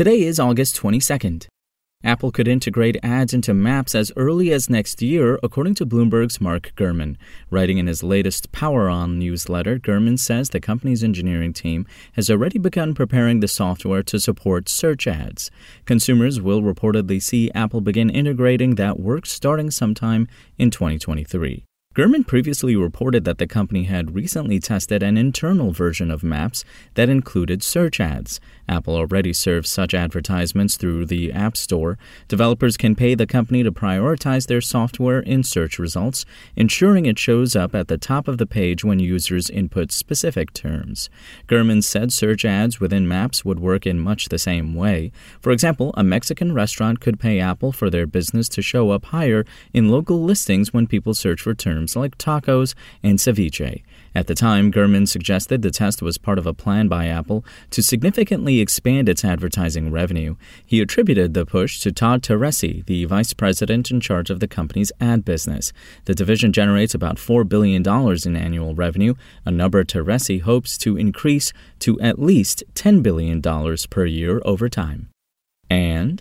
Today is August 22nd. Apple could integrate ads into Maps as early as next year, according to Bloomberg's Mark Gurman. Writing in his latest Power On newsletter, Gurman says the company's engineering team has already begun preparing the software to support search ads. Consumers will reportedly see Apple begin integrating that work starting sometime in 2023. Gurman previously reported that the company had recently tested an internal version of Maps that included search ads. Apple already serves such advertisements through the App Store. Developers can pay the company to prioritize their software in search results, ensuring it shows up at the top of the page when users input specific terms. Gurman said search ads within Maps would work in much the same way. For example, a Mexican restaurant could pay Apple for their business to show up higher in local listings when people search for terms like tacos and ceviche. At the time, Gurman suggested the test was part of a plan by Apple to significantly expand its advertising revenue. He attributed the push to Todd Teresi, the vice president in charge of the company's ad business. The division generates about $4 billion in annual revenue, a number Teresi hopes to increase to at least $10 billion per year over time. And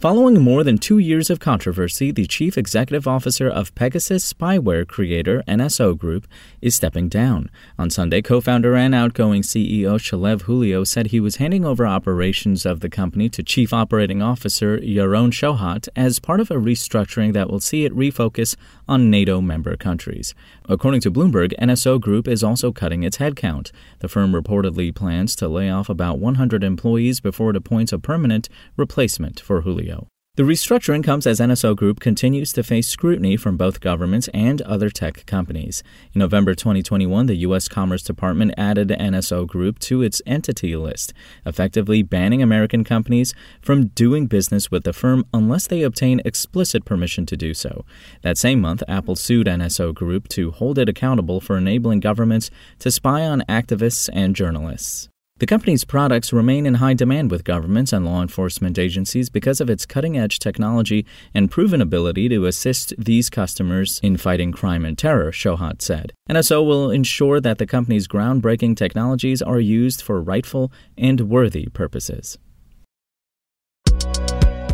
Following more than two years of controversy, the chief executive officer of Pegasus spyware creator NSO Group is stepping down. On Sunday, co founder and outgoing CEO Shalev Hulio said he was handing over operations of the company to Chief Operating Officer Yaron Shohat as part of a restructuring that will see it refocus on NATO member countries. According to Bloomberg, NSO Group is also cutting its headcount. The firm reportedly plans to lay off about 100 employees before it appoints a permanent replacement for Hulio. The restructuring comes as NSO Group continues to face scrutiny from both governments and other tech companies. In November 2021, the U.S. Commerce Department added NSO Group to its entity list, effectively banning American companies from doing business with the firm unless they obtain explicit permission to do so. That same month, Apple sued NSO Group to hold it accountable for enabling governments to spy on activists and journalists. The company's products remain in high demand with governments and law enforcement agencies because of its cutting edge technology and proven ability to assist these customers in fighting crime and terror, Shohat said. NSO will ensure that the company's groundbreaking technologies are used for rightful and worthy purposes.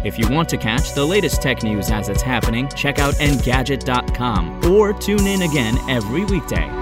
If you want to catch the latest tech news as it's happening, check out Engadget.com or tune in again every weekday.